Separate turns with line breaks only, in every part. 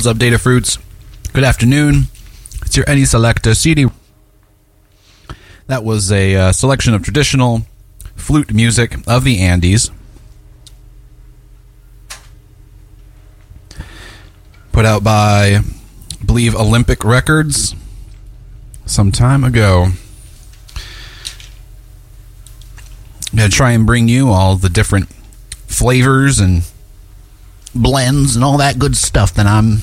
What's up, Datafruits? Good afternoon. It's your Any Selector CD. That was a uh, selection of traditional flute music of the Andes. Put out by, I believe, Olympic Records some time ago. I'm going to try and bring you all the different flavors and blends and all that good stuff that I'm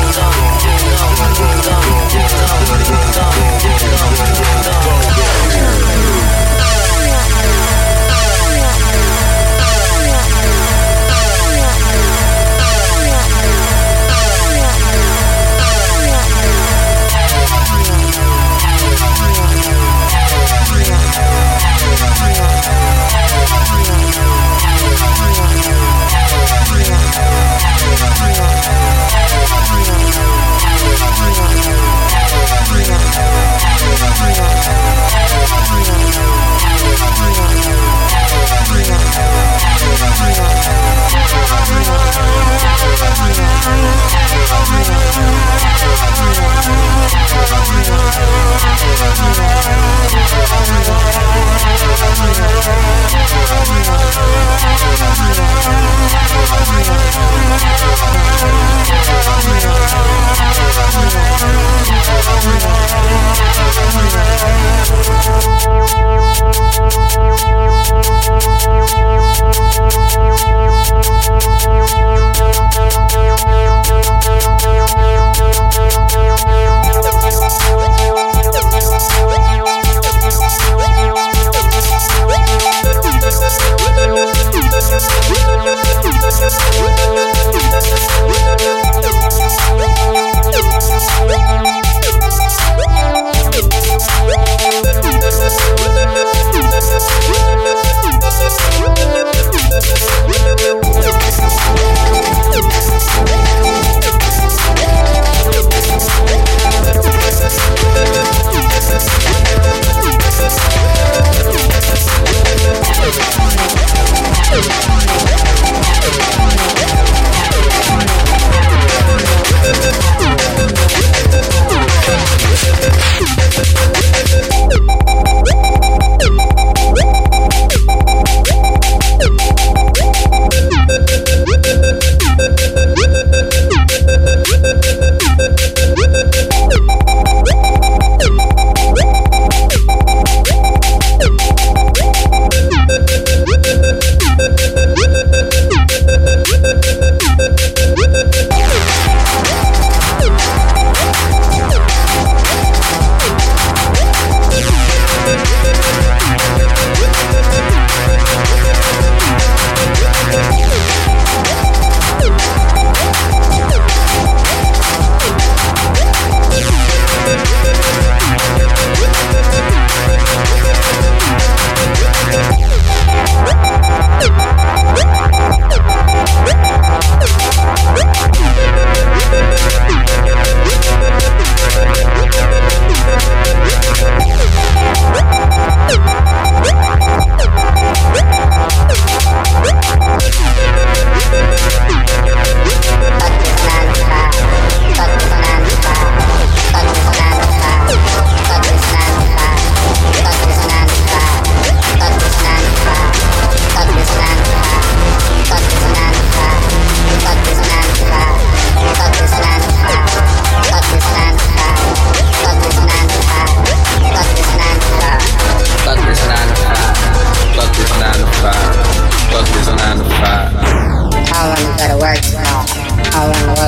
goes on. I'm sorry.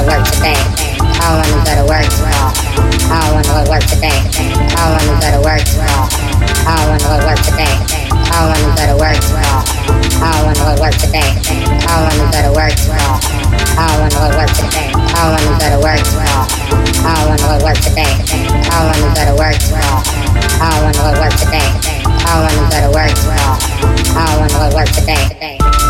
to
work today. I don't wanna go to work tomorrow. I don't wanna go to work today. I don't wanna go to work tomorrow. I don't wanna go to work today. I don't wanna go to work tomorrow. I don't wanna go to work today. I don't wanna go to work tomorrow. I don't wanna go to work today. I don't wanna go to work tomorrow. I don't wanna go to work today. I don't wanna go to work tomorrow. I don't wanna go to work today. I don't wanna go to work tomorrow. I don't wanna go to work today.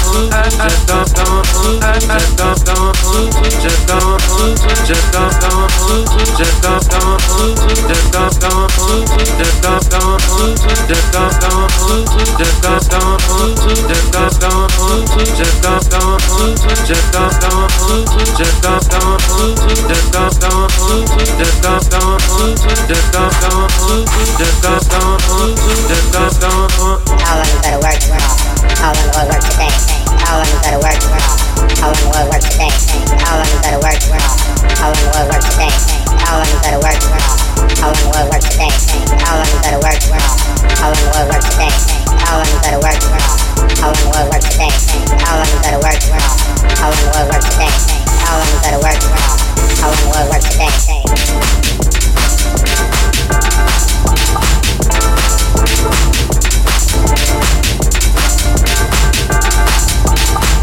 I like that you work? I wanna work today, say, I want to work tomorrow? How in the world work today? How in the go to work tomorrow. I wanna go to work
tomorrow? How in the world work today. Say, I wanna go to work tomorrow. I wanna go to work tomorrow? How in the world work today. Say, I wanna go to work tomorrow. I wanna go to
work tomorrow? How in the world work today. Yeah.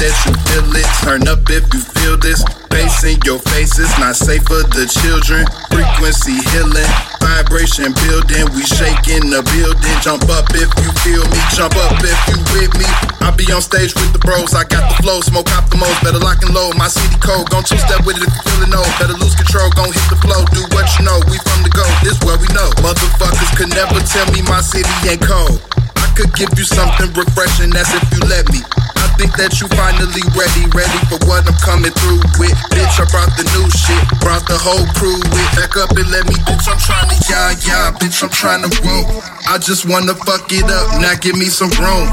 That you feel it. Turn up if you feel this. Bass in your face is not safe for the children. Frequency healing, vibration building. We shaking the building. Jump up if you feel me, jump up if you with me. I be on stage with the bros, I got the flow, smoke out the most. Better lock and load, my CD code. Gon' two step with it if you feelin' old. Better lose control, gon' hit the flow, do what you know. We from the go, this where we know. Motherfuckers could never tell me my city ain't cold. I could give you something refreshing, that's if you let me. Think that you finally ready, ready for what I'm coming through with. Bitch, I brought the new shit, brought the whole crew with. Back up and let me, bitch, I'm trying to, yeah, yeah, bitch, I'm trying to roll. I just wanna fuck it up, now give me some room.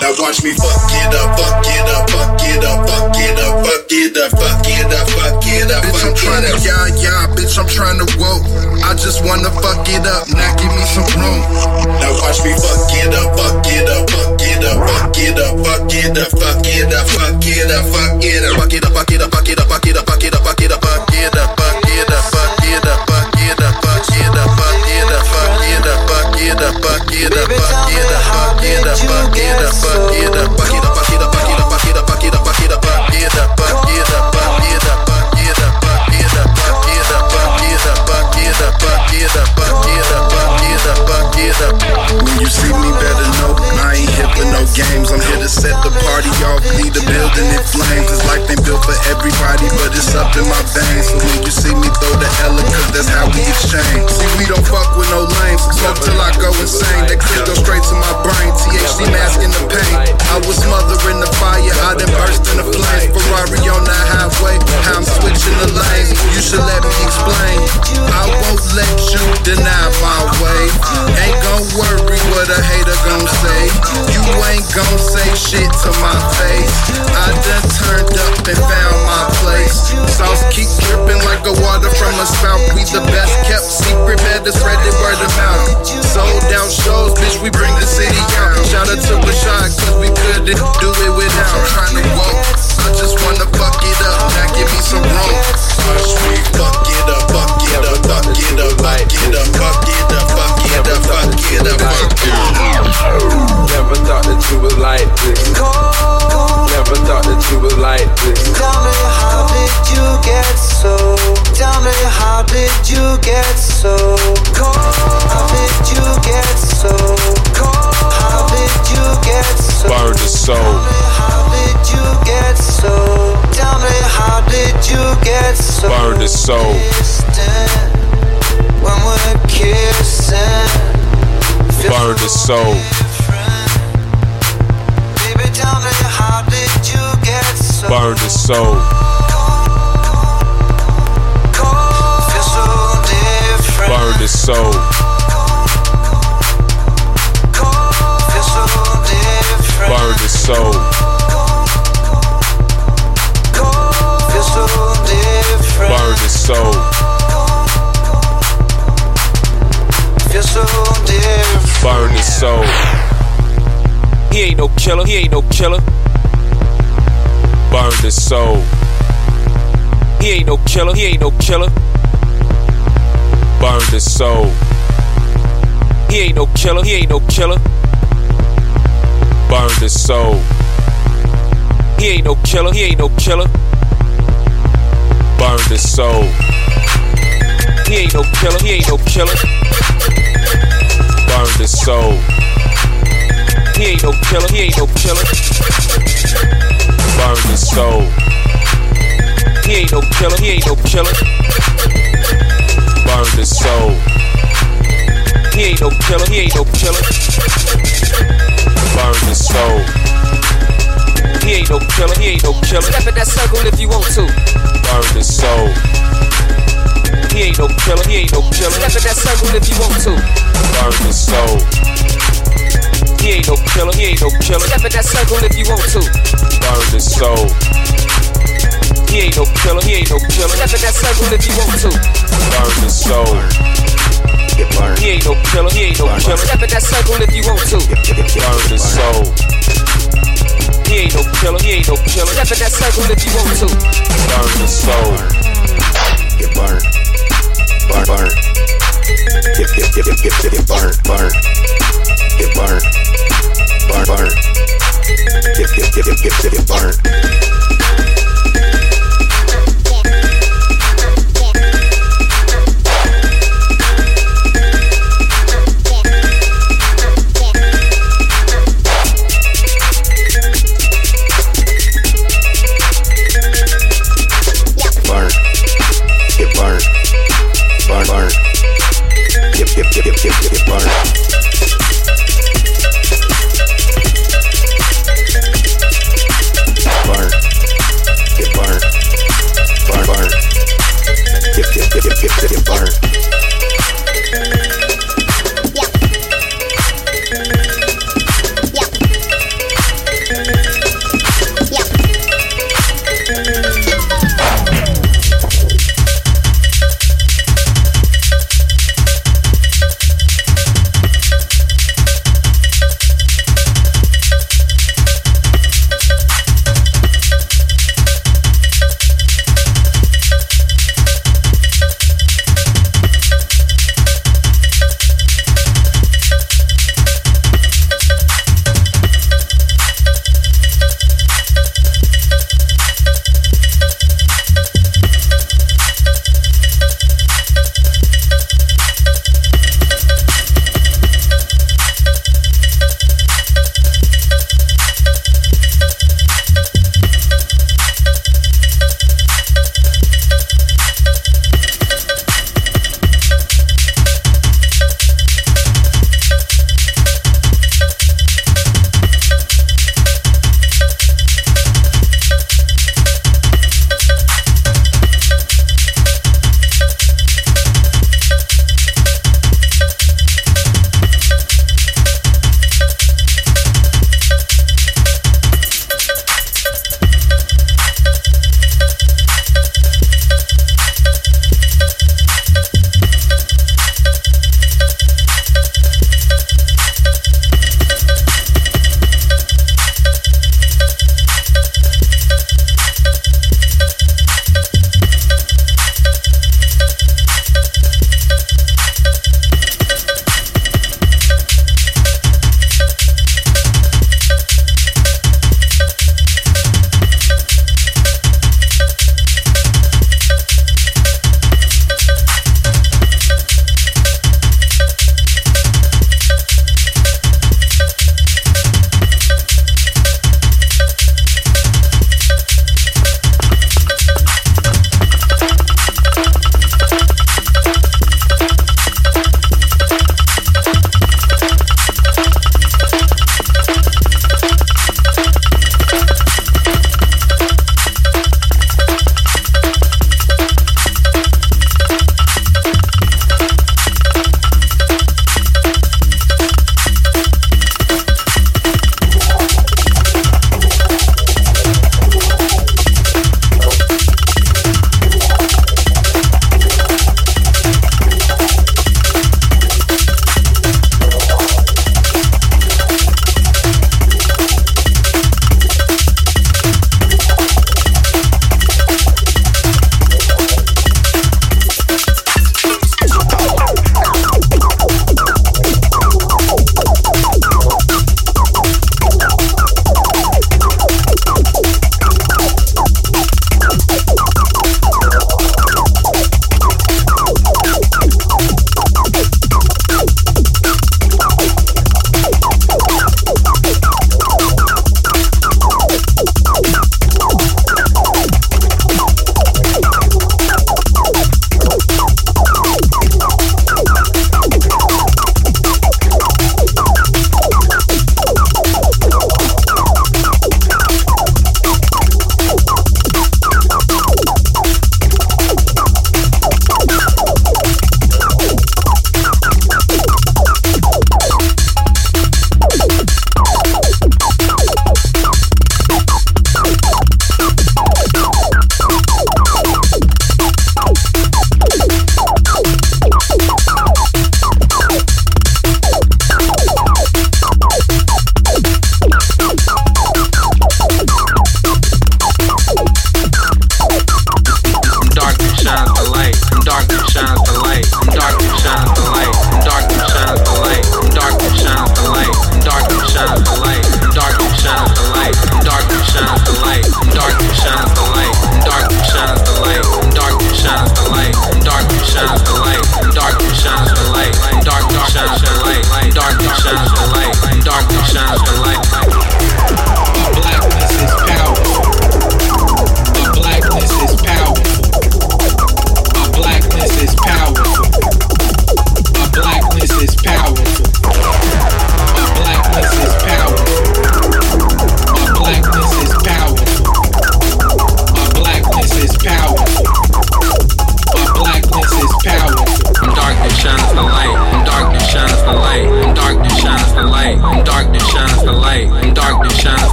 Now watch me fuck it up, fuck it up, fuck it up, fuck it up, fuck it up, fuck it up, fuck it up. Bitch, I'm trying to, yeah, yeah, bitch, I'm trying to roll. I just wanna fuck it up, now give me some room. Now watch me fuck it up, fuck it up, fuck it up, fuck it up, fuck it up, fuck it up, fuck it up, fuck it up, fuck it up, fuck it up, fuck it up, fuck it up, fuck it up, fuck it up, games. I'm here to set the party off, lead the building in flames. This life ain't built for everybody, but it's up in my veins. So when you see me throw the Ella, cause that's how we exchange. See, we don't fuck with no lames. Smoke till I go insane. That clip go straight to my brain. THC masking the pain. I was smothering the fire, I done burst in the flames. Ferrari on the highway, how I'm switching the lanes. You should let me explain. I won't let you deny my way. Ain't gon' worry what a hater gon' say. You ain't gon' say shit to my face. I done turned up and found my place. Sauce keep dripping like a water from a spout. We the best kept secret, better spread it word of mouth. Sold out shows, bitch, we bring the city out. Shout out to Rashad, cause we couldn't do it without. I'm trying to walk. I just wanna fuck it up, now give me some me fuck it up, fuck it up, fuck it up, fuck it up, fuck it up, fuck it up,
Never thought that you was like this.
your soul.
Baby, so
Burn the soul. Burn the soul. Burn the soul. Burn the soul.
So different.
Burn the soul. He ain't no killer. He ain't no killer. Burn his soul. He ain't no killer. He ain't no killer. Burn his soul. He ain't no killer. He ain't no killer. Burn his soul. He ain't no killer. He ain't no killer. Burn the soul. He ain't no killer. He ain't no killer. Burn the soul. He ain't no killer. He ain't no killer. Burn the soul. He ain't no killer, he ain't no killer. Burn the soul. He ain't no killer, he ain't no killer. Burn the soul. He ain't no killer, he ain't no killer.
Step in that circle if you want to.
Burn the soul. He ain't no killer, he ain't no killer.
Step in that circle if you want to.
Burn the soul. He ain't no killer, he ain't no killer.
Step in that circle if you want to.
Burn the soul. He ain't no killer, he ain't no killer.
Step in that circle if you want to.
Burn the soul.
Get burned.
He ain't no killer, he ain't no killer.
Step in that circle if you want to.
Burn the soul. He ain't no killer, he ain't no killer.
Step in that circle if you want to.
Burn the soul.
Get burned. Burn, burn. Get, get, get, get, get, get, burned, burn. Get burned. Burn, burn. Get, get, get, get, get, get, get Get, get, get, get, get, get,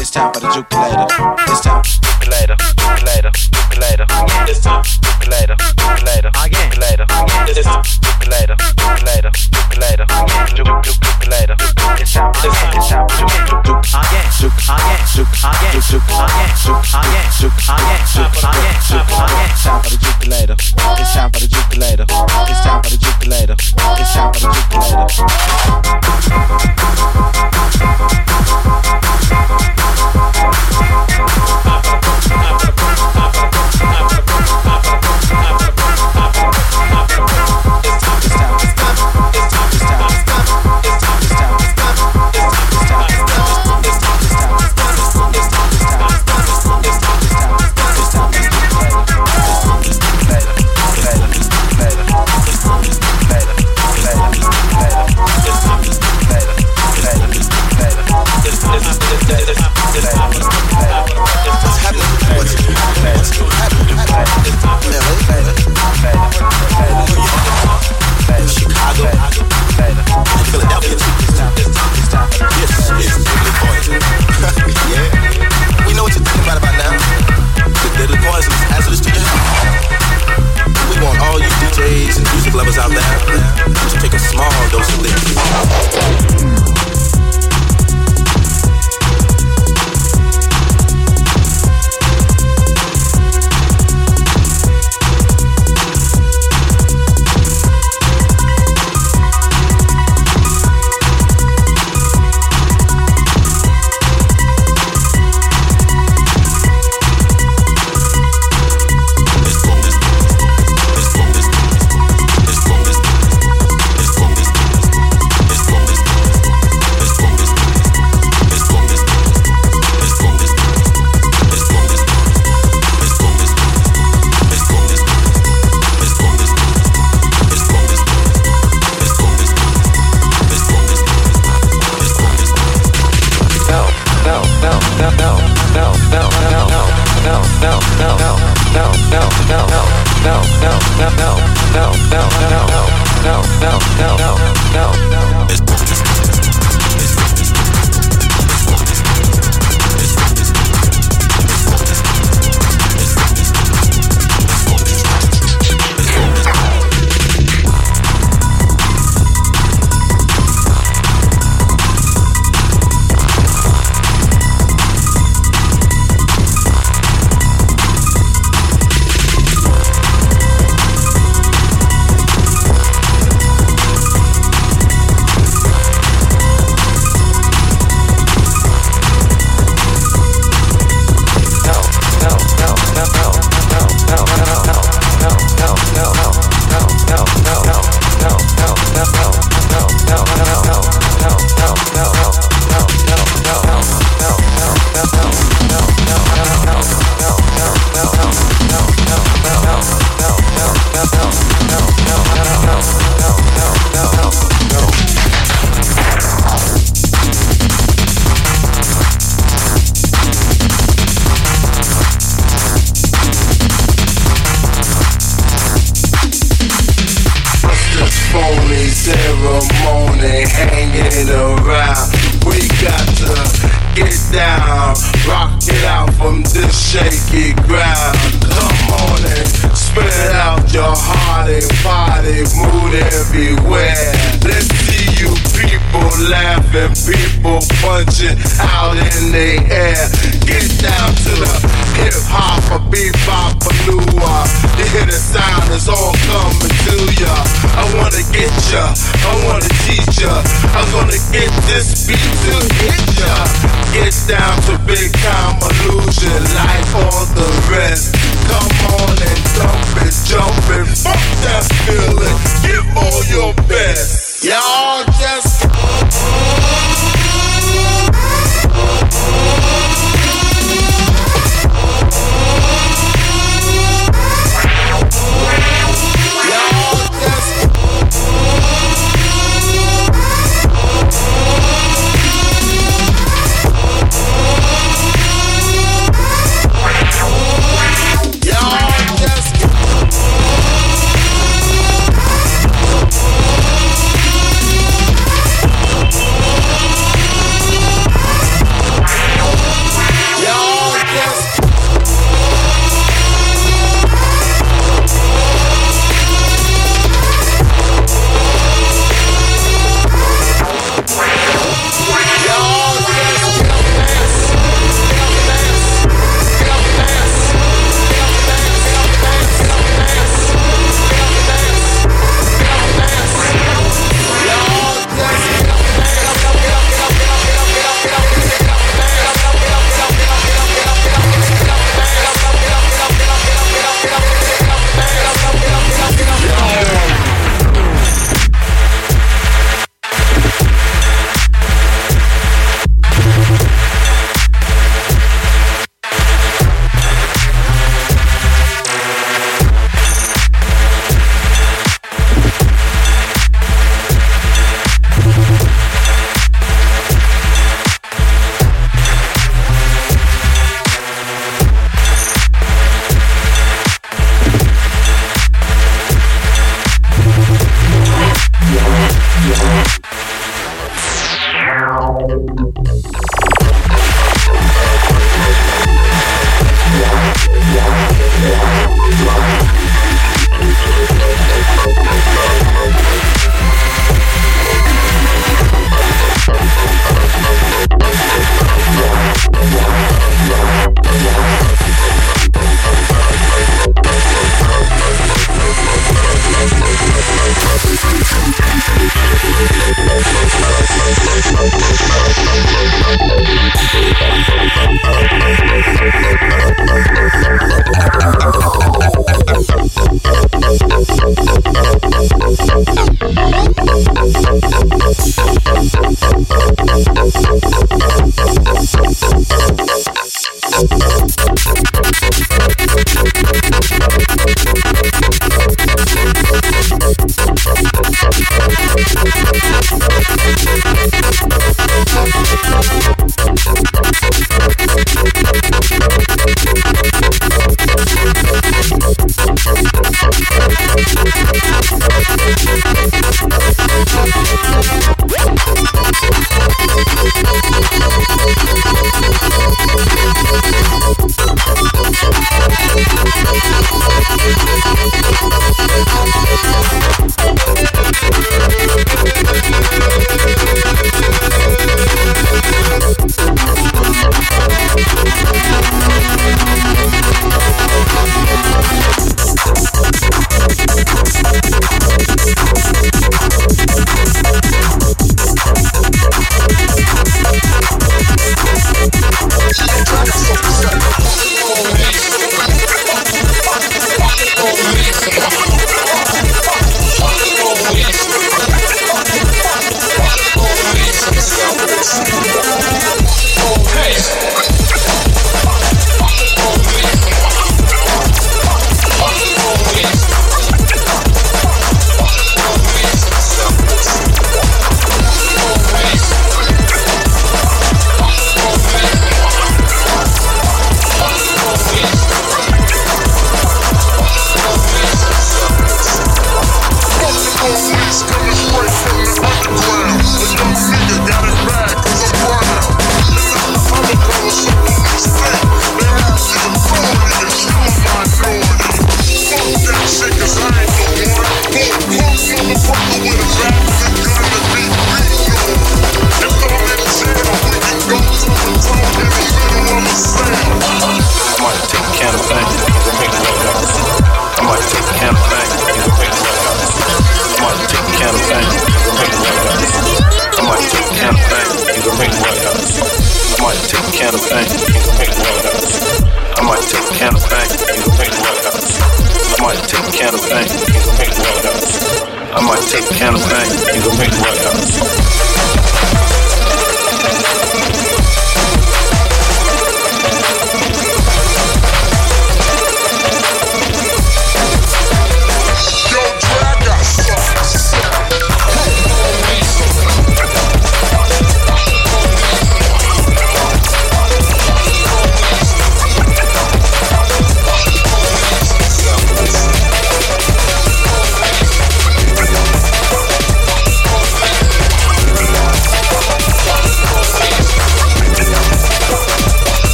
It's
time for the juke later. It's time for jukulator, juke later. It's time jukulator, jukulator, jukulator. It's time jukulator, jukulator, jukulator. Jukulator. It's time. It's time. Juke. Again. Juke. Again. Juke. Again. Juke. Again. Juke. Again. Juke. Again. Juke. Again. Juke. Again. It's time for the juke later. It's time for the juke later. It's time for the
juke later. It's time for the juke
later.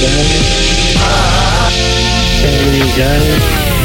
guys.
you guys.